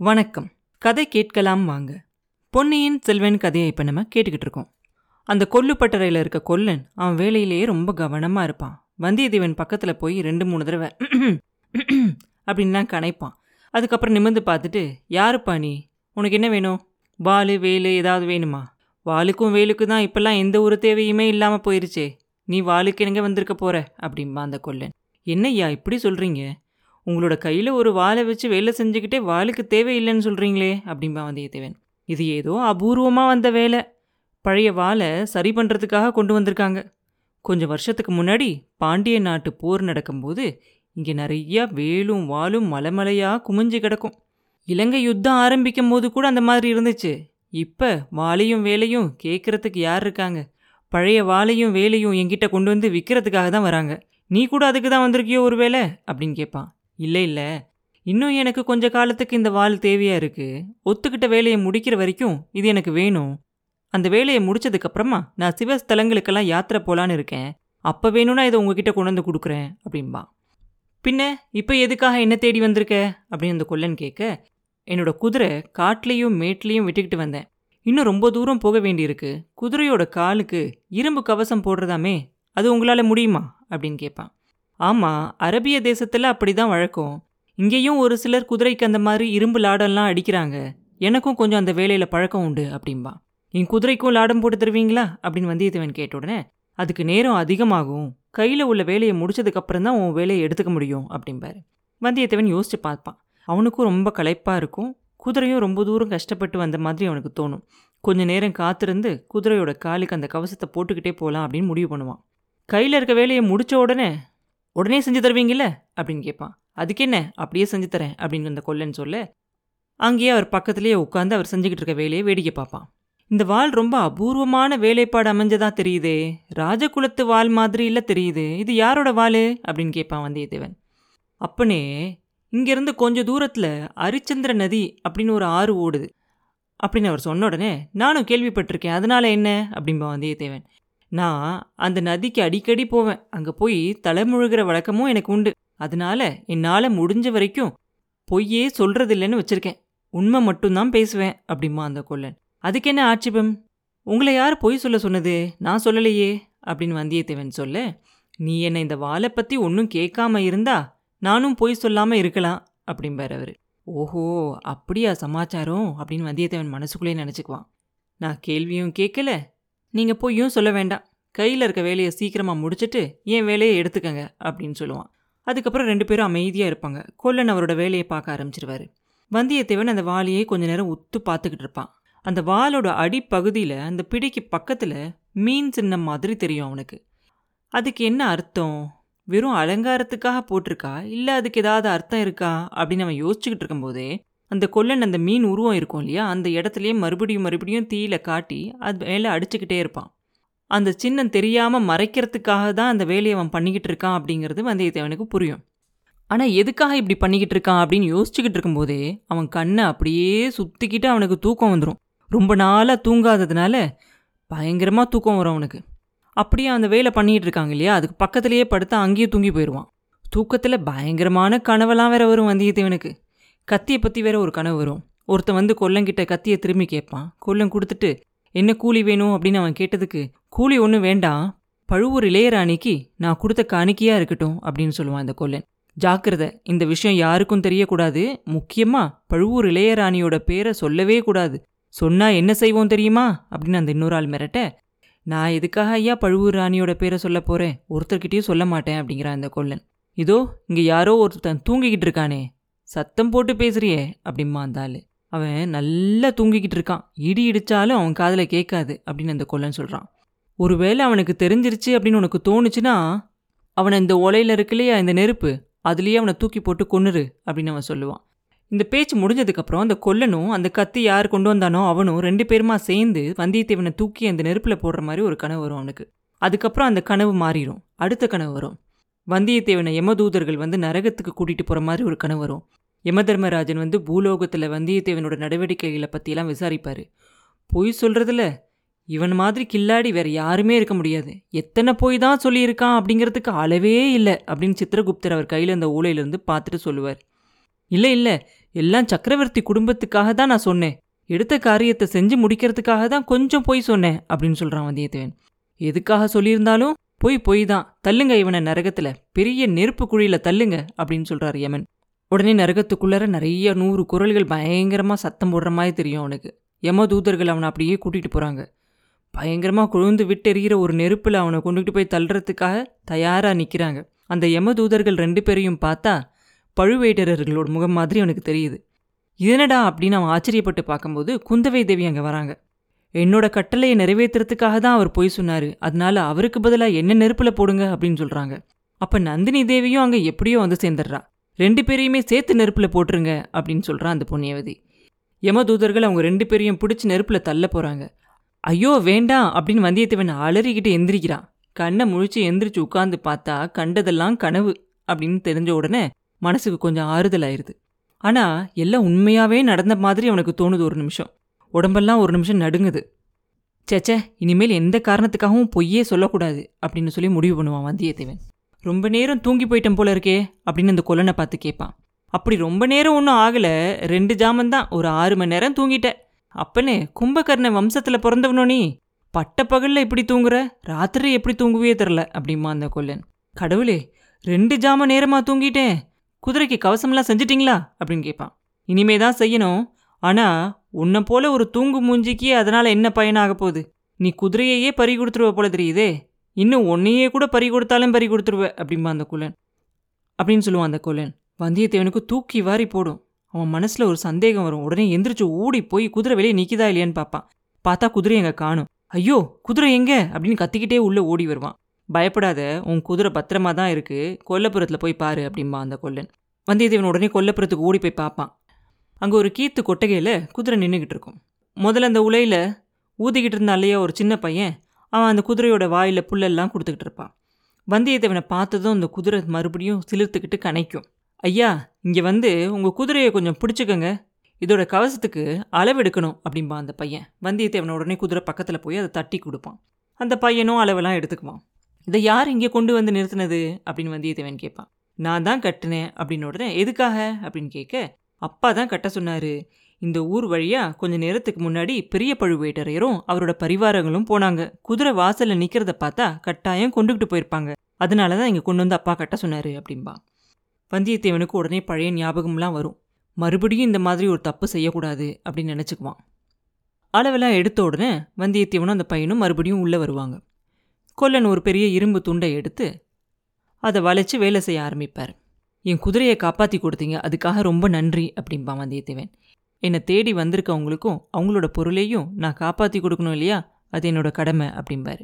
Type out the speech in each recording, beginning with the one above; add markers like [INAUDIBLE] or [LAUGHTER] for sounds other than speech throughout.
வணக்கம். கதை கேட்கலாம் வாங்க. பொன்னியின் செல்வன் கதையை இப்போ நம்ம கேட்டுக்கிட்டு இருக்கோம். அந்த கொல்லுப்பட்டறையில் இருக்க கொல்லன் அவன் வேலையிலேயே ரொம்ப கவனமாக இருப்பான். வந்தியத்தேவன் பக்கத்தில் போய் ரெண்டு மூணு தடவை [CLEARS THROAT] அப்படின்லாம் கனைப்பான். அதுக்கப்புறம் நிமிர்ந்து பார்த்துட்டு யாருப்பா நீ? உனக்கு என்ன வேணும்? வாலு வேலு ஏதாவது வேணுமா? வாளுக்கும் வேலுக்கு தான் இப்போல்லாம் எந்த ஒரு தேவையுமே இல்லாமல் போயிருச்சே. நீ வாளுக்கு எங்க வந்திருக்க போகிற அப்படிம்பா அந்த கொல்லன். என்னய்யா இப்படி சொல்கிறீங்க உங்களோட கையில் ஒரு வாளை வச்சு வேலை செஞ்சுக்கிட்டே வாளுக்கு தேவையில்லைன்னு சொல்கிறீங்களே அப்படிம்பா வந்தியத்தேவன். இது ஏதோ அபூர்வமாக வந்த வேலை. பழைய வாளை சரி பண்ணுறதுக்காக கொண்டு வந்திருக்காங்க. கொஞ்சம் வருஷத்துக்கு முன்னாடி பாண்டிய நாட்டு போர் நடக்கும்போது இங்கே நிறையா வேலும் வாலும் மலைமலையாக குமிஞ்சு கிடக்கும். இலங்கை யுத்தம் ஆரம்பிக்கும் போது கூட அந்த மாதிரி இருந்துச்சு. இப்போ வாளையும் வேலையும் கேட்குறதுக்கு யார் இருக்காங்க? பழைய வாளையும் வேலையும் என்கிட்ட கொண்டு வந்து விற்கிறதுக்காக தான் வராங்க. நீ கூட அதுக்கு தான் வந்திருக்கியோ ஒரு வேலை அப்படின்னு கேட்பான் இல்லை இல்லை. இன்னும் எனக்கு கொஞ்ச காலத்துக்கு இந்த வாள் தேவையா இருக்கு. ஒத்துக்கிட்ட வேலையை முடிக்கிற வரைக்கும் இது எனக்கு வேணும். அந்த வேலையை முடிச்சதுக்கப்புறமா நான் சிவஸ்தலங்களுக்கெல்லாம் யாத்திரை போகலான்னு இருக்கேன். அப்போ வேணும்னா இதை உங்ககிட்ட கொண்டு வந்து கொடுக்குறேன் அப்படின்பா பின்ன இப்போ எதுக்காக என்ன தேடி வந்திருக்க? அப்படின்னு அந்த கொல்லன் கேட்க என்னோட குதிரை காட்டிலையும் மேட்லேயும் விட்டுக்கிட்டு வந்தேன். இன்னும் ரொம்ப தூரம் போக வேண்டியிருக்கு. குதிரையோட காலுக்கு இரும்பு கவசம் போடுறதாமே அது உங்களால் முடியுமா? அப்படின்னு கேட்பான். ஆமாம் அரபிய தேசத்தில் அப்படி தான் வழக்கம். இங்கேயும் ஒரு சிலர் குதிரைக்கு அந்த மாதிரி இரும்பு லாடம்லாம் அடிக்கிறாங்க. எனக்கும் கொஞ்சம் அந்த வேலையில் பழக்கம் உண்டு அப்படின்பா என் குதிரைக்கும் லாடம் போட்டு தருவீங்களா? அப்படின்னு வந்தியத்தேவன் கேட்ட உடனே அதுக்கு நேரம் அதிகமாகும். கையில் உள்ள வேலையை முடிச்சதுக்கப்புறம் தான் உன் வேலையை எடுத்துக்க முடியும் அப்படிம்பாரு. வந்தியத்தேவன் யோசிச்சு பார்ப்பான். அவனுக்கும் ரொம்ப களைப்பாக இருக்கும். குதிரையும் ரொம்ப தூரம் கஷ்டப்பட்டு வந்த மாதிரி அவனுக்கு தோணும். கொஞ்ச நேரம் காத்திருந்து குதிரையோட காலுக்கு அந்த கவசத்தை போட்டுக்கிட்டே போகலாம் அப்படின்னு முடிவு பண்ணுவான். கையில் இருக்க வேலையை முடித்த உடனே உடனே செஞ்சு தருவீங்கல்ல? அப்படின்னு கேட்பான் அதுக்கு என்ன? அப்படியே செஞ்சு தரேன் அப்படின்னு அந்த கொல்லன் சொல்ல அங்கேயே அவர் பக்கத்துலேயே உட்காந்து அவர் செஞ்சுக்கிட்டு இருக்க வேலையை வேடிக்கை பார்ப்பான். இந்த வால் ரொம்ப அபூர்வமான வேலைப்பாடு அமைஞ்சதா தெரியுதே? ராஜகுலத்து வாள் மாதிரி இல்லை தெரியுது? இது யாரோட வாள்? அப்படின்னு கேட்பான் வந்தியத்தேவன். அப்பனே இங்கேருந்து கொஞ்சம் தூரத்தில் அரிச்சந்திர நதி அப்படின்னு ஒரு ஆறு ஓடுது அப்படின்னு அவர் சொன்ன உடனே நானும் கேள்விப்பட்டிருக்கேன். அதனால என்ன? அப்படின்பா வந்தியத்தேவன். நான் அந்த நதிக்கு அடிக்கடி போவேன். அங்கே போய் தலைமுழுகிற வழக்கமும் எனக்கு உண்டு. அதனால என்னால் முடிஞ்ச வரைக்கும் பொய்யே சொல்கிறதில்லைன்னு வச்சிருக்கேன். உண்மை மட்டும்தான் பேசுவேன் அப்படிமா அந்த கொல்லன். அதுக்கு என்ன ஆட்சேபம்? உங்களை யார் பொய் சொல்ல சொன்னது? நான் சொல்லலையே அப்படின்னு வந்தியத்தேவன் சொல்ல நீ என்னை இந்த வாழை பற்றி ஒன்றும் கேட்காம இருந்தா நானும் பொய் சொல்லாமல் இருக்கலாம் அப்படிம்பார் அவர். ஓஹோ அப்படியா சமாச்சாரம்? அப்படின்னு வந்தியத்தேவன் மனசுக்குள்ளே நினச்சிக்குவான். நான் கேள்வியும் கேட்கல நீங்கள் பொய்யும் சொல்ல வேண்டாம். கையில் இருக்க வேலையை சீக்கிரமாக முடிச்சிட்டு என் வேலையை எடுத்துக்கங்க அப்படின்னு சொல்லுவான். அதுக்கப்புறம் ரெண்டு பேரும் அமைதியாக இருப்பாங்க. கொல்லன் அவரோட வேலையை பார்க்க ஆரம்பிச்சிருவாரு. வந்தியத்தேவன் அந்த வாலியை கொஞ்ச நேரம் உத்து பார்த்துக்கிட்டு இருப்பான். அந்த வாலோட அடிப்பகுதியில் அந்த பிடிக்கு பக்கத்தில் மீன் சின்னம் மாதிரி தெரியும் அவனுக்கு. அதுக்கு என்ன அர்த்தம்? வெறும் அலங்காரத்துக்காக போட்டிருக்கா? இல்லை அதுக்கு ஏதாவது அர்த்தம் இருக்கா? அப்படின்னு அவன் யோசிச்சுக்கிட்டு இருக்கும்போதே அந்த கொல்லன் அந்த மீன் உருவம் இருக்கும் இல்லையா? அந்த இடத்துலையே மறுபடியும் மறுபடியும் தீயில காட்டி அது மேலே அடிச்சுக்கிட்டே இருப்பான். அந்த சின்னம் தெரியாமல் மறைக்கிறதுக்காக தான் அந்த வேலையை அவன் பண்ணிக்கிட்டு இருக்கான் அப்படிங்கிறது வந்தியத்தேவனுக்கு புரியும். ஆனால் எதுக்காக இப்படி பண்ணிக்கிட்டு இருக்கான் அப்படின்னு யோசிச்சுக்கிட்டு இருக்கும்போதே அவன் கண்ணை அப்படியே சுற்றிக்கிட்டு அவனுக்கு தூக்கம் வந்துடும் ரொம்ப நாளாக தூங்காததுனால பயங்கரமாக தூக்கம் வரும் அவனுக்கு. அப்படியே அந்த வேலை பண்ணிகிட்டு இருக்காங்க இல்லையா? அதுக்கு பக்கத்துலேயே படுத்து அங்கேயே தூங்கி போயிடுவான் தூக்கத்தில் பயங்கரமான கனவெல்லாம் வேற வரும் வந்தியத்தேவனுக்கு. கத்தியை பற்றி வேற ஒரு கனவு வரும். ஒருத்தன் வந்து கொல்லங்கிட்ட கத்தியை திரும்பி கேட்பான். கொல்லன் கொடுத்துட்டு என்ன கூலி வேணும்? அப்படின்னு அவன் கேட்டதுக்கு கூலி ஒன்றும் வேண்டாம். பழுவூர் இளையராணிக்கு நான் கொடுத்த காணிக்கையாக இருக்கட்டும் அப்படின்னு சொல்லுவான் அந்த கொல்லன். ஜாக்கிரதை இந்த விஷயம் யாருக்கும் தெரியக்கூடாது. முக்கியமாக பழுவூர் இளையராணியோட பேரை சொல்லவே கூடாது. சொன்னால் என்ன செய்வோம் தெரியுமா? அப்படின்னு அந்த இன்னொரு ஆள் மிரட்ட நான் எதுக்காக ஐயா பழுவூர் ராணியோட பேரை சொல்ல போகிறேன் ஒருத்தர்கிட்டயும் சொல்ல மாட்டேன் அப்படிங்கிறான் அந்த கொல்லன். இதோ இங்கே யாரோ ஒருத்தன் தூங்கிக்கிட்டு இருக்கானே. சத்தம் போட்டு பேசுறியே அப்படிம்மா அந்த ஆள். அவன் நல்லா தூங்கிக்கிட்டு இருக்கான். இடி இடிச்சாலும் அவன் காதில் கேட்காது அப்படின்னு அந்த கொல்லன் சொல்கிறான் ஒருவேளை அவனுக்கு தெரிஞ்சிருச்சு அப்படின்னு உனக்கு தோணுச்சுன்னா அவனை இந்த ஒலையில் இருக்குல்லையா இந்த நெருப்பு அதுலேயே அவனை தூக்கி போட்டு கொன்னுரு அப்படின்னு அவன் சொல்லுவான். இந்த பேச்சு முடிஞ்சதுக்கப்புறம் அந்த கொல்லனும் அந்த கத்தி யார் கொண்டு வந்தானோ அவனும் ரெண்டு பேருமா சேர்ந்து வந்தியத்தேவனை தூக்கி அந்த நெருப்பில் போடுற மாதிரி ஒரு கனவு வரும் அவனுக்கு. அதுக்கப்புறம் அந்த கனவு மாறிடும் அடுத்த கனவு வரும். வந்தியத்தேவனை யமதூதர்கள் வந்து நரகத்துக்கு கூட்டிகிட்டு போகிற மாதிரி ஒரு கனவு வரும். யமதர்மராஜன் வந்து பூலோகத்தில் வந்தியத்தேவனோட நடவடிக்கைகளை பற்றியெல்லாம் விசாரிப்பார். பொய் சொல்கிறதுல இவன் மாதிரி கில்லாடி வேறு யாருமே இருக்க முடியாது. எத்தனை போய் தான் சொல்லியிருக்கான் அப்படிங்கிறதுக்கு அளவே இல்லை அப்படின்னு சித்திரகுப்தர் அவர் கையில் அந்த ஓலையிலேருந்து பார்த்துட்டு சொல்லுவார். இல்லை இல்லை எல்லாம் சக்கரவர்த்தி குடும்பத்துக்காக தான் நான் சொன்னேன். எடுத்த காரியத்தை செஞ்சு முடிக்கிறதுக்காக தான் கொஞ்சம் பொய் சொன்னேன் அப்படின்னு சொல்கிறான் வந்தியத்தேவன். எதுக்காக சொல்லியிருந்தாலும் பொய் பொய் தான். தள்ளுங்க இவனை நரகத்தில். பெரிய நெருப்பு குழியில் தள்ளுங்க அப்படின்னு சொல்கிறார் யமன். உடனே நரகத்துக்குள்ளார நிறைய நூறு குரல்கள் பயங்கரமாக சத்தம் போடுற மாதிரி தெரியும் அவனுக்கு. யம தூதர்கள் அவனை அப்படியே கூட்டிகிட்டு போகிறாங்க பயங்கரமாக கொழுந்து விட்டெறிகிற ஒரு நெருப்பில் அவனை கொண்டுகிட்டு போய் தள்ளுறதுக்காக தயாராக நிற்கிறாங்க அந்த யம தூதர்கள் ரெண்டு பேரையும் பார்த்தா பழுவேட்டரர்களோட முகம் மாதிரி அவனுக்கு தெரியுது. இதனடா அப்படின்னு அவன் ஆச்சரியப்பட்டு பார்க்கும்போது குந்தவை தேவி அங்கே வராங்க. என்னோட கட்டளையை நிறைவேற்றுறதுக்காக தான் அவர் பொய் சொன்னார். அதனால அவருக்கு பதிலாக என்ன நெருப்பில் போடுங்க அப்படின்னு சொல்கிறாங்க அப்போ நந்தினி தேவியும் அங்கே எப்படியோ வந்து சேர்ந்துடுறா. ரெண்டு பேரையுமே சேர்த்து நெருப்பில் போட்டுருங்க அப்படின்னு சொல்கிறான் அந்த புண்ணியவதி. யமதூதர்கள் அவங்க ரெண்டு பேரையும் பிடிச்சி நெருப்பில் தள்ள போகிறாங்க ஐயோ வேண்டாம் அப்படின்னு வந்தியத்தேவன் அலறிக்கிட்டு எந்திரிக்கிறான். கண்ணை முழிச்சு எந்திரிச்சு உட்காந்து பார்த்தா கண்டதெல்லாம் கனவு அப்படின்னு தெரிஞ்ச உடனே மனசுக்கு கொஞ்சம் ஆறுதல் ஆயிருது. ஆனால் எல்லாம் உண்மையாகவே நடந்த மாதிரி அவனுக்கு தோணுது ஒரு நிமிஷம். உடம்பெல்லாம் ஒரு நிமிஷம் நடுங்குது. சேச்சே இனிமேல் எந்த காரணத்துக்காகவும் பொய்யே சொல்லக்கூடாது அப்படின்னு சொல்லி முடிவு பண்ணுவான் வந்தியத்தேவன். ரொம்ப நேரம் தூங்கி போயிட்டேன் போல இருக்கே அப்படின்னு அந்த கொல்லனை பார்த்து கேட்பான். அப்படி ரொம்ப நேரம் ஒன்றும் ஆகலை ரெண்டு ஜாமன் தான் ஒரு ஆறு மணி நேரம் தூங்கிட்டேன். அப்பனே கும்பகர்ண வம்சத்தில் பிறந்தவனோ நீ? பட்ட பகலில் இப்படி தூங்குற? ராத்திரி எப்படி தூங்குவே தெரில அப்படிமா அந்த கொல்லன் கடவுளே ரெண்டு ஜாம நேரமா தூங்கிட்டேன். குதிரைக்கு கவசம்லாம் செஞ்சிட்டிங்களா? அப்படின்னு கேட்பான். இனிமே தான் செய்யணும். ஆனால் உன்னை போல ஒரு தூங்கு மூஞ்சிக்கு அதனால் என்ன பயனாக போகுது? நீ குதிரையையே பறி கொடுத்துருவ போல தெரியுதே. இன்னும் உன்னையே கூட பறி கொடுத்தாலும் பறி கொடுத்துருவேன் அப்படிம்பா அந்த குலன். அப்படின்னு சொல்லுவான் அந்த குலன். வந்தியத்தேவனுக்கு தூக்கி வாரி போடும். அவன் மனசில் ஒரு சந்தேகம் வரும். உடனே எந்திரிச்சு ஓடி போய் குதிரை வெளியே நிற்கிதா இல்லையான்னு பார்ப்பான். பார்த்தா குதிரை எங்கே காணும். ஐயோ குதிரை எங்க? அப்படின்னு கத்திக்கிட்டே உள்ளே ஓடி வருவான். பயப்படாத உன் குதிரை பத்திரமா தான் இருக்குது கொல்லப்புறத்தில் போய் பாரு அப்படிம்பா அந்த கொல்லன் வந்தியத்தேவன் உடனே கொல்லப்புறத்துக்கு ஓடி போய் பார்ப்பான். அங்கே ஒரு கீத்து கொட்டகையில் குதிரை நின்றுக்கிட்டு இருக்கும். முதல்ல அந்த உலையில் ஊதிக்கிட்டு இருந்தா ஒரு சின்ன பையன் அவன் அந்த குதிரையோட வாயில் புல்லெல்லாம் கொடுத்துக்கிட்டு இருப்பான். வந்தியத்தேவனை பார்த்ததும் அந்த குதிரை மறுபடியும் சிலிர்த்துக்கிட்டு கனைக்கும். ஐயா இங்கே வந்து உங்கள் குதிரையை கொஞ்சம் பிடிச்சிக்கங்க. இதோட கவசத்துக்கு அளவெடுக்கணும் அப்படிம்பா அந்த பையன். வந்தியத்தேவன உடனே குதிரை பக்கத்தில் போய் அதை தட்டி கொடுப்பான். அந்த பையனும் அளவெல்லாம் எடுத்துக்குவான். இதை யார் இங்கே கொண்டு வந்து நிறுத்தினது? அப்படின்னு வந்தியத்தேவன் கேட்பான். நான் தான் கட்டினேன் அப்படின்னு உடனே எதுக்காக? அப்படின்னு கேட்க அப்பா தான் கட்ட சொன்னார். இந்த ஊர் வழியா கொஞ்ச நேரத்துக்கு முன்னாடி பெரிய பழுவேட்டரையரும் அவரோட பரிவாரங்களும் போனாங்க. குதிரை வாசல்ல நிக்கிறத பார்த்தா கட்டாயம் கொண்டுகிட்டு போயிருப்பாங்க. அதனால தான் இங்க கொண்டு வந்து அப்பா கட்ட சொன்னாரு அப்படின்பா வந்தியத்தேவனுக்கு உடனே பழைய ஞாபகம்லாம் வரும். மறுபடியும் இந்த மாதிரி ஒரு தப்பு செய்யக்கூடாது அப்படின்னு நினச்சிக்குவான். அளவெல்லாம் எடுத்த உடனே வந்தியத்தேவனும் அந்த பையனும் மறுபடியும் உள்ளே வருவாங்க. கொல்லன் ஒரு பெரிய இரும்பு துண்டை எடுத்து அதை வளைச்சு வேலை செய்ய ஆரம்பிப்பார். என் குதிரையை காப்பாற்றி கொடுத்தீங்க. அதுக்காக ரொம்ப நன்றி அப்படிம்பான் வந்தியத்தேவன். என்னை தேடி வந்திருக்கவங்களுக்கும் அவங்களோட பொருளையும் நான் காப்பாற்றி கொடுக்கணும் இல்லையா? அது என்னோட கடமை அப்படிம்பாரு.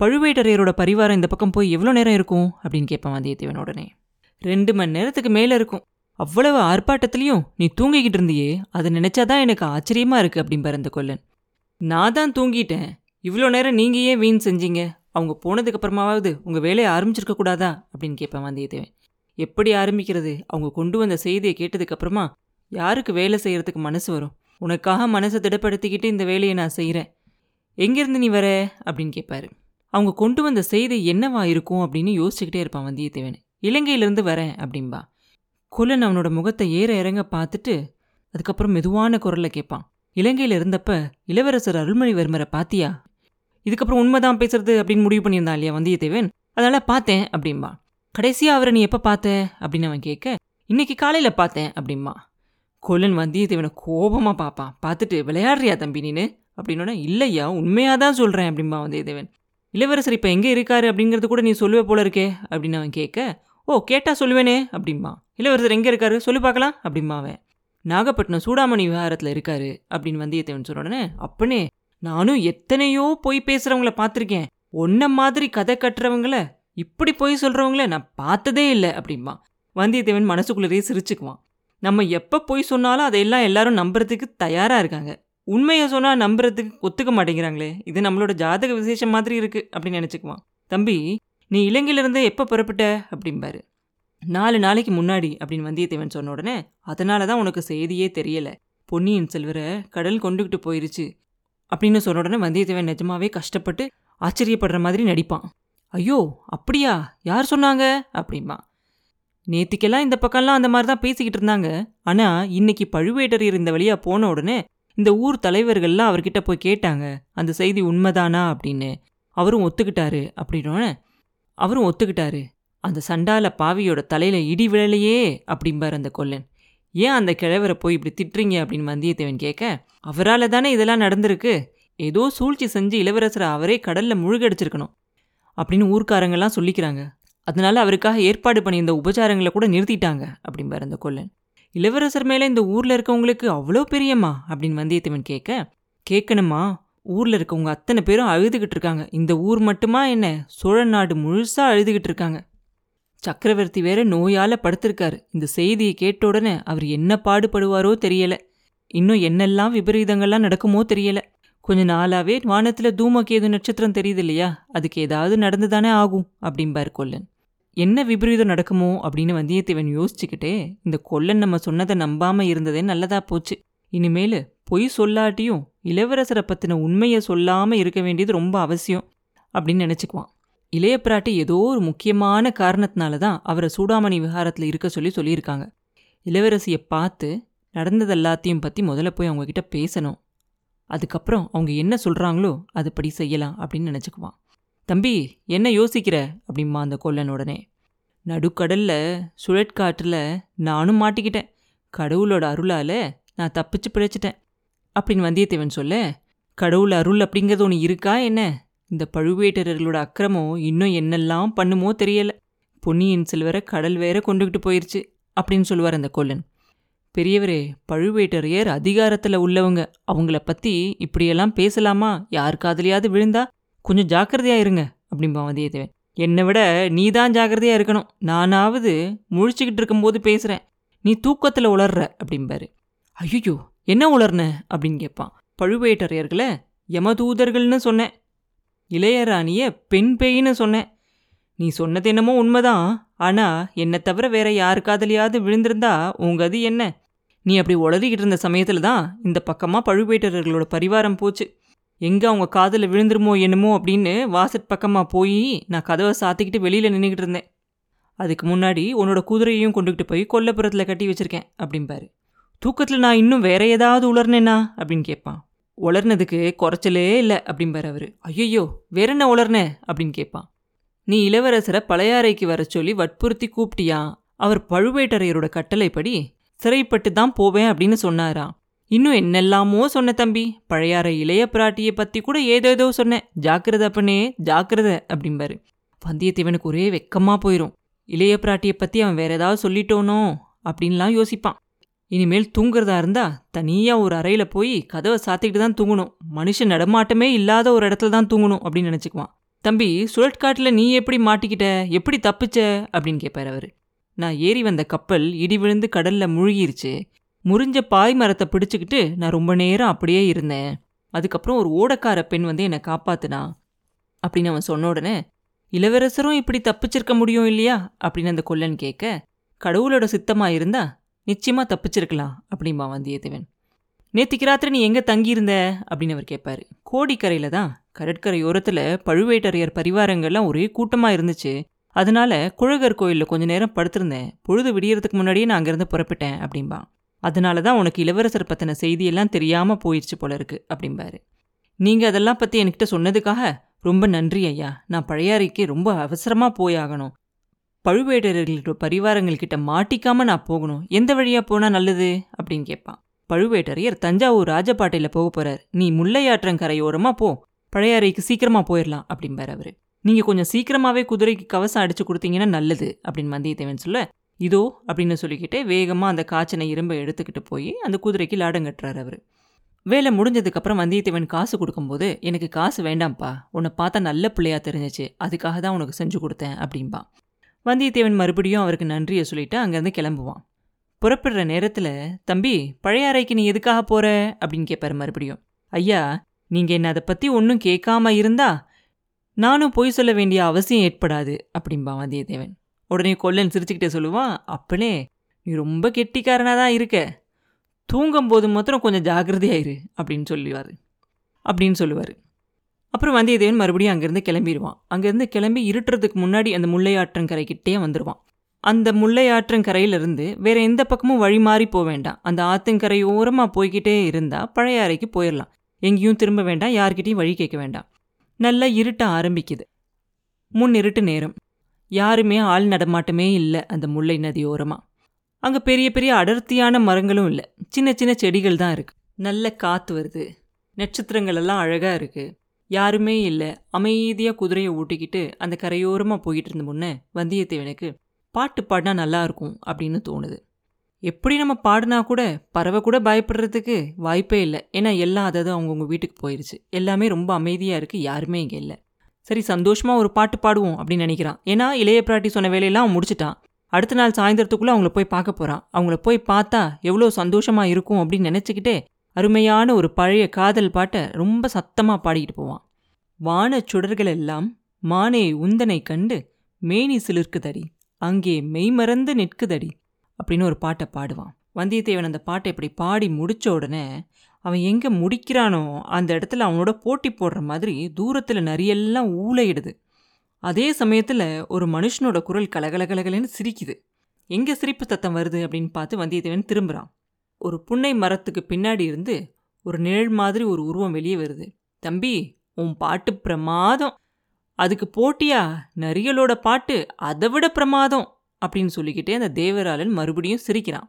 பழுவேட்டரையரோட பரிவாரம் இந்த பக்கம் போய் எவ்வளோ நேரம் இருக்கும்? அப்படின்னு கேட்பான் வந்தியத்தேவன் உடனே. ரெண்டு மணி நேரத்துக்கு மேலே இருக்கும். அவ்வளவு ஆர்ப்பாட்டத்துலேயும் நீ தூங்கிக்கிட்டு இருந்தியே அதை நினச்சாதான் எனக்கு ஆச்சரியமாக இருக்கு அப்படிம்பாரு அந்த கொல்லன். நான் தான் தூங்கிட்டேன். இவ்வளோ நேரம் நீங்கள் ஏன் வீண் செஞ்சீங்க? அவங்க போனதுக்கப்புறமாவது உங்கள் வேலையை ஆரம்பிச்சிருக்க கூடாதா? அப்படின்னு கேட்பேன் வந்தியத்தேவன். எப்படி ஆரம்பிக்கிறது? அவங்க கொண்டு வந்த செய்தியை கேட்டதுக்கப்புறமா யாருக்கு வேலை செய்கிறதுக்கு மனசு வரும்? உனக்காக மனசை திடப்படுத்திக்கிட்டு இந்த வேலையை நான் செய்கிறேன் எங்கேருந்து நீ வர? அப்படின்னு கேட்பாரு அவங்க கொண்டு வந்த செய்தி என்னவா இருக்கும் அப்படின்னு யோசிச்சுக்கிட்டே இருப்பான் வந்தியத்தேவன். இலங்கையிலேருந்து வரேன் அப்படின்பா குலன் அவனோட முகத்தை ஏற இறங்க பார்த்துட்டு அதுக்கப்புறம் மெதுவான குரலில் கேட்பான் இலங்கையில் இருந்தப்ப இளவரசர் அருள்மொழிவர்மரை பாத்தியா? இதுக்கப்புறம் உண்மைதான் பேசுறது அப்படின்னு முடிவு பண்ணியிருந்தான் இல்லையா வந்தியத்தேவன்? அதனால் பார்த்தேன் அப்படிம்பா. கடைசியாக அவரை நீ எப்போ பார்த்த? அப்படின்னு அவன் கேட்க இன்னைக்கு காலையில் பார்த்தேன் அப்படிம்பா. கொல்லன் வந்தியத்தேவனை கோபமாக பார்ப்பான். பார்த்துட்டு விளையாடுறியா தம்பி நீனு? அப்படின்னோட இல்லையா உண்மையாக தான் சொல்கிறேன் அப்படிம்பா வந்தியத்தேவன். இளவரசர் இப்போ எங்கே இருக்காரு? அப்படிங்கிறது கூட நீ சொல்லுவே போல இருக்கே அப்படின்னு அவன் கேட்க ஓ கேட்டால் சொல்லுவேனே அப்படிம்பா. இளவரசர் எங்கே இருக்காரு? சொல்லி பார்க்கலாம் அப்படிம்பா அவன். நாகப்பட்டினம் சூடாமணி விவகாரத்தில் இருக்காரு அப்படின்னு வந்தியத்தேவன் சொன்ன உடனே அப்பனே நானும் எத்தனையோ பொய் பேசுகிறவங்கள பார்த்துருக்கேன். ஒன்ன மாதிரி கதை கட்டுறவங்கள இப்படி பொய் சொல்கிறவங்கள நான் பார்த்ததே இல்லை அப்படிம்பா. வந்தியத்தேவன் மனசுக்குள்ளேயே சிரிச்சுக்குவான். நம்ம எப்போ போய் சொன்னாலும் அதையெல்லாம் எல்லாரும் நம்புறதுக்கு தயாராக இருக்காங்க. உண்மையை சொன்னால் நம்புறதுக்கு ஒத்துக்க மாட்டேங்கிறாங்களே இது நம்மளோட ஜாதக விசேஷம் மாதிரி இருக்குது அப்படின்னு நினச்சிக்குவான். தம்பி நீ இலங்கையிலிருந்து எப்போ புறப்பட்ட? அப்படிம்பாரு. நாலு நாளைக்கு முன்னாடி அப்படின்னு வந்தியத்தேவன் சொன்ன உடனே அதனால தான் உனக்கு செய்தியே தெரியலை. பொன்னியின் செல்வரை கடல் கொண்டுகிட்டு போயிருச்சு அப்படின்னு சொன்ன உடனே வந்தியத்தேவன் நிஜமாவே கஷ்டப்பட்டு ஆச்சரியப்படுற மாதிரி நடிப்பான். ஐயோ அப்படியா? யார் சொன்னாங்க? அப்படிம்பான். நேத்திக்கெல்லாம் இந்த பக்கம்லாம் அந்த மாதிரி தான் பேசிக்கிட்டு இருந்தாங்க. ஆனா இன்னைக்கு பழுவேட்டரையர் இந்த வழியா போன உடனே இந்த ஊர் தலைவர்கள்லாம் அவர்கிட்ட போய் கேட்டாங்க. அந்த செய்தி உண்மைதானா அப்படின்னு. அவரும் ஒத்துக்கிட்டாரு அப்படின்னோடனே அவரும் ஒத்துக்கிட்டாரு. அந்த சண்டால பாவியோட தலையில இடி விழலையே அப்படிம்பார் அந்த கொல்லன். ஏன் அந்த கிழவரை போய் இப்படி திட்டுறீங்க அப்படின்னு வந்தியத்தேவன் கேட்க அவரால் தானே இதெல்லாம் நடந்திருக்கு. ஏதோ சூழ்ச்சி செஞ்சு இளவரசரை அவரே கடல்ல முழுகடிச்சிருக்கணும் அப்படின்னு ஊர்க்காரங்கெல்லாம் சொல்லிக்கிறாங்க. அதனால அவருக்காக ஏற்பாடு பண்ணியிருந்த உபச்சாரங்களை கூட நிறுத்திட்டாங்க அப்படிம்பார் அந்த கொல்லன். இளவரசர் மேலே இந்த ஊரில் இருக்கவங்களுக்கு அவ்வளோ பெரியம்மா அப்படின்னு வந்தியத்தேவன் கேட்க கேட்கணுமா? ஊரில் இருக்கவங்க அத்தனை பேரும் அழுதுகிட்டு இருக்காங்க. இந்த ஊர் மட்டுமா என்ன? சோழ நாடு முழுசாக அழுதுகிட்டு இருக்காங்க. சக்கரவர்த்தி வேற நோயால் படுத்திருக்காரு. இந்த செய்தியை கேட்ட உடனே அவர் என்ன பாடுபடுவாரோ தெரியலை. இன்னும் என்னெல்லாம் விபரீதங்கள்லாம் நடக்குமோ தெரியலை. கொஞ்ச நாளாவே வானத்தில் தூமகேது நட்சத்திரம் தெரியுது இல்லையா? அதுக்கு ஏதாவது நடந்துதானே ஆகும் அப்படிம்பார் கொல்லன். என்ன விபரீதம் நடக்குமோ அப்படின்னு வந்தியத்தேவன் யோசிச்சுக்கிட்டே இந்த கொல்லன் நம்ம சொன்னதை நம்பாம இருந்ததே நல்லதா போச்சு. இனிமேல் பொய் சொல்லாட்டியும் இளவரசரை பத்தின உண்மையை சொல்லாம இருக்க வேண்டியது ரொம்ப அவசியம் அப்படின்னு நினைச்சுக்குவான். இளைய பிராட்டி ஏதோ ஒரு முக்கியமான காரணத்தினால தான் அவரை சூடாமணி விஹாரத்தில் இருக்க சொல்லி சொல்லியிருக்காங்க. இளவரசியை பார்த்து நடந்தது எல்லாத்தையும் பற்றி முதல்ல போய் அவங்க கிட்ட பேசணும். அதுக்கப்புறம் அவங்க என்ன சொல்கிறாங்களோ அதுபடி செய்யலாம் அப்படின்னு நினச்சிக்குவான். தம்பி என்ன யோசிக்கிற? அப்படிம்மா அந்த கொல்லன் உடனே. நடுக்கடலில் சுழற்காற்றில் நானும் மாட்டிக்கிட்டேன். கடவுளோட அருளால் நான் தப்பிச்சு பிழைச்சிட்டேன். அப்படின்னு வந்தியத்தேவன் சொல்ல கடவுள் அருள் அப்படிங்கிறது ஒன்று இருக்கா என்ன? இந்த பழுவேட்டரர்களோட அக்கிரமம் இன்னும் என்னெல்லாம் பண்ணுமோ தெரியல. பொன்னியின் செல்வரை கடல் வேற கொண்டுகிட்டு போயிருச்சு அப்படின்னு சொல்லுவார் அந்த கொல்லன். பெரியவரே பழுவேட்டரையர் அதிகாரத்தில் உள்ளவங்க. அவங்கள பற்றி இப்படியெல்லாம் பேசலாமா? யார் காதலியாவது விழுந்தா? கொஞ்சம் ஜாக்கிரதையாக இருங்க அப்படிம்பான் வந்தியத்தேவன். என்னை விட நீ தான் ஜாக்கிரதையாக இருக்கணும். நானாவது முழிச்சுக்கிட்டு இருக்கும்போது பேசுகிறேன் நீ தூக்கத்தில் உளர்ற அப்படிம்பாரு. ஐயோ என்ன உளர்ன? அப்படின்னு கேட்பான். பழுவேட்டரையர்களை யமதூதர்கள்னு சொன்னேன். இளையராணிய பெண் பேயின்னு சொன்னேன். நீ சொன்னது என்னமோ உண்மைதான். ஆனால் என்னை தவிர வேற யாரு காதலியாவது விழுந்திருந்தா உங்க அது என்ன? நீ அப்படி உளறிக்கிட்டு இருந்த சமயத்தில் தான் இந்த பக்கமாக பழுவேட்டரர்களோட பரிவாரம் போச்சு. எங்கே அவங்க காதில் விழுந்துருமோ என்னமோ அப்படின்னு வாசற் பக்கமாக போய் நான் கதவை சாத்திக்கிட்டு வெளியில் நின்றுக்கிட்டு இருந்தேன். அதுக்கு முன்னாடி உன்னோட குதிரையையும் கொண்டுகிட்டு போய் கொல்லப்புறத்தில் கட்டி வச்சுருக்கேன் அப்படிம்பாரு. தூக்கத்தில் நான் இன்னும் வேற ஏதாவது உளர்னேனா அப்படின்னு கேட்பான் உளர்னதுக்கு குறைச்சலே இல்லை அப்படிம்பார் அவர். ஐயையோ வேற என்ன உளர்ன அப்படின்னு கேட்பான் நீ இளவரசரை பழையாறைக்கு வர சொல்லி வற்புறுத்தி கூப்பிட்டியா? அவர் பழுவேட்டரையரோட கட்டளைப்படி சிறைப்பட்டு தான் போவேன் அப்படின்னு சொன்னாராம் இன்னும் என்னெல்லாமோ சொன்ன தம்பி. பழையாறை இளைய பிராட்டியை பத்தி கூட ஏதேதோ சொன்னேன் ஜாக்கிரதை அப்பனே ஜாக்கிரதை அப்படிம்பாரு. வந்தியத்தேவனுக்கு ஒரே வெக்கமா போயிரும். இளைய பிராட்டியை பத்தி அவன் வேற ஏதாவது சொல்லிட்டோனோ அப்படின்லாம் யோசிப்பான். இனிமேல் தூங்குறதா இருந்தா தனியா ஒரு அறையில போய் கதவை சாத்திக்கிட்டு தான் தூங்கணும். மனுஷன் நடமாட்டமே இல்லாத ஒரு இடத்துல தான் தூங்கணும் அப்படின்னு நினச்சிக்குவான். தம்பி சுழற்காட்டில் நீ எப்படி மாட்டிக்கிட்ட? எப்படி தப்பிச்ச? அப்படின்னு கேட்பார் அவர். நான் ஏறி வந்த கப்பல் இடி விழுந்து கடல்ல முழுகிருச்சு. முறிஞ்ச பாய் மரத்தை பிடிச்சிக்கிட்டு நான் ரொம்ப நேரம் அப்படியே இருந்தேன். அதுக்கப்புறம் ஒரு ஓடக்கார பெண் வந்து என்னை காப்பாத்துனா. அப்படின்னு அவன் சொன்ன உடனே இளவரசரும் இப்படி தப்பிச்சிருக்க முடியும் இல்லையா? அப்படின்னு அந்த கொல்லன் கேட்க கடவுளோட சித்தமா இருந்தா நிச்சயமா தப்பிச்சிருக்கலாம் அப்படிம்பா வந்தியத்தேவன். நேத்திக்கு ராத்திரி நீ எங்கே தங்கியிருந்த? அப்படின்னு அவர் கேட்பாரு. கோடிக்கரையில தான். கடற்கரையோரத்தில் பழுவேட்டரையர் பரிவாரங்கள்லாம் ஒரே கூட்டமாக இருந்துச்சு. அதனால குழகர் கோயிலில் கொஞ்ச நேரம் படுத்திருந்தேன். பொழுது விடியறதுக்கு முன்னாடியே நான் அங்கேருந்து புறப்பட்டேன் அப்படின்பா அதனால தான் உனக்கு இளவரசர் பற்றின செய்தியெல்லாம் தெரியாமல் போயிடுச்சு போல இருக்கு அப்படிம்பாரு. நீங்கள் அதெல்லாம் பற்றி என்கிட்ட சொன்னதுக்காக ரொம்ப நன்றி ஐயா. நான் பழையாறைக்கு ரொம்ப அவசரமாக போயாகணும் பழுவேட்டரர்களோட பரிவாரங்கள்கிட்ட மாட்டிக்காம நான் போகணும். எந்த வழியாக போனால் நல்லது? அப்படின்னு கேட்பான். பழுவேட்டரையர் தஞ்சாவூர் ராஜபாட்டையில் போக போகிறார் நீ முல்லையாற்றங்கரையோரமாக போ. பழையாறைக்கு சீக்கிரமாக போயிடலாம் அப்படிம்பார் அவர். நீங்கள் கொஞ்சம் சீக்கிரமாகவே குதிரைக்கு கவசம் அடித்து கொடுத்தீங்கன்னா நல்லது அப்படின்னு வந்தியத்தேவன் சொல்ல இதோ அப்படின்னு சொல்லிக்கிட்டே வேகமாக அந்த காய்ச்சனை இரும்பை எடுத்துக்கிட்டு போய் அந்த குதிரைக்கு லாடம் கட்டுறாரு அவர். வேலை முடிஞ்சதுக்கப்புறம் வந்தியத்தேவன் காசு கொடுக்கும்போது எனக்கு காசு வேண்டாம்ப்பா. உன்னை பார்த்தா நல்ல பிள்ளையா தெரிஞ்சிச்சு. அதுக்காக தான் உனக்கு செஞ்சு கொடுத்தேன் அப்படின்பா வந்தியத்தேவன் மறுபடியும் அவருக்கு நன்றியை சொல்லிட்டு அங்கேருந்து கிளம்புவான். புறப்படுற நேரத்தில் தம்பி பழைய அறைக்கு நீ எதுக்காக போகிற அப்படின்னு கேட்பாரு மறுபடியும். ஐயா நீங்கள் என்னை அதை பற்றி ஒன்றும் கேட்காம இருந்தா நானும் பொய் சொல்ல வேண்டிய அவசியம் ஏற்படாது அப்படின்பா வந்தியத்தேவன். உடனே கொல்லன் சிரிச்சுக்கிட்டே சொல்லுவான் அப்பனே நீ ரொம்ப கெட்டிக்காரனாக தான் இருக்க. தூங்கும்போது மாத்திரம் கொஞ்சம் ஜாகிரதையாயிரு அப்படின்னு சொல்லுவார். அப்படின்னு சொல்லுவார். அப்புறம் வந்தியத்தேவன் மறுபடியும் அங்கேருந்து கிளம்பிடுவான். அங்கேருந்து கிளம்பி இருட்டுறதுக்கு முன்னாடி அந்த முல்லையாற்றங்கரைக்கிட்டே வந்துடுவான். அந்த முல்லையாற்றங்கரையிலிருந்து வேறு வேற எந்த பக்கமும் வழி மாறி போக வேண்டாம். அந்த ஆத்தங்கரை ஓரமாக போய்கிட்டே இருந்தால் பழைய அறைக்கு போயிடலாம் எங்கேயும் திரும்ப வேண்டாம். யார்கிட்டையும் வழி கேட்க வேண்டாம். நல்லா இருட்ட ஆரம்பிக்குது. முன் இருட்டு நேரம். யாருமே ஆள் நடமாட்டமே இல்லை அந்த முல்லை நதியோரமாக அங்கே பெரிய பெரிய அடர்த்தியான மரங்களும் இல்லை. சின்ன சின்ன செடிகள் தான் இருக்குது நல்ல காற்று வருது. நட்சத்திரங்கள் எல்லாம் அழகாக இருக்குது யாருமே இல்லை. அமைதியாக குதிரையை ஊட்டிக்கிட்டு அந்த கரையோரமாக போயிட்டு இருந்த முன்னே வந்தியத்தேவனுக்கு பாட்டு பாடினா நல்லா இருக்கும் அப்படின்னு தோணுது. எப்படி நம்ம பாடினா கூட பறவை கூட பயப்படுறதுக்கு வாய்ப்பே இல்லை. ஏன்னா எல்லாம் அதாவது அவங்கவுங்க வீட்டுக்கு போயிடுச்சு எல்லாமே ரொம்ப அமைதியாக இருக்குது யாருமே இங்கே இல்லை. சரி சந்தோஷமாக ஒரு பாட்டு பாடுவோம் அப்படின்னு நினைக்கிறான். ஏன்னா இளைய பிராட்டி சொன்ன வேலையெல்லாம் அவன் முடிச்சிட்டான். அடுத்த நாள் சாயந்தரத்துக்குள்ளே அவங்கள போய் பார்க்க போகிறான் அவங்கள போய் பார்த்தா எவ்வளோ சந்தோஷமாக இருக்கும் அப்படின்னு நினச்சிக்கிட்டே அருமையான ஒரு பழைய காதல் பாட்டை ரொம்ப சத்தமாக பாடிக்கிட்டு போவான். வானச் சுடர்கள் எல்லாம் மானே உந்தனை கண்டு மேனி சிலிர்க்குதடி அங்கே மெய்மறந்து நிற்குதடி அப்படின்னு ஒரு பாட்டை பாடுவான். வந்தியத்தேவன் அந்த பாட்டை இப்படி பாடி முடித்த உடனே அவன் எங்கே முடிக்கிறானோ அந்த இடத்துல அவனோட போட்டி போடுற மாதிரி தூரத்தில் நரியெல்லாம் ஊழையிடுது அதே சமயத்தில் ஒரு மனுஷனோட குரல் கலகலகலகலன்னு சிரிக்குது. எங்கே சிரிப்பு சத்தம் வருது அப்படின்னு பார்த்து வந்தியத்தேவன் திரும்புகிறான் ஒரு புன்னை மரத்துக்கு பின்னாடி இருந்து ஒரு நிழல் மாதிரி ஒரு உருவம் வெளியே வருது. தம்பி உன் பாட்டு பிரமாதம். அதுக்கு போட்டியா? நரியலோட பாட்டு அதை விட பிரமாதம். அப்படின்னு சொல்லிக்கிட்டே அந்த தேவராளன் மறுபடியும் சிரிக்கிறான்.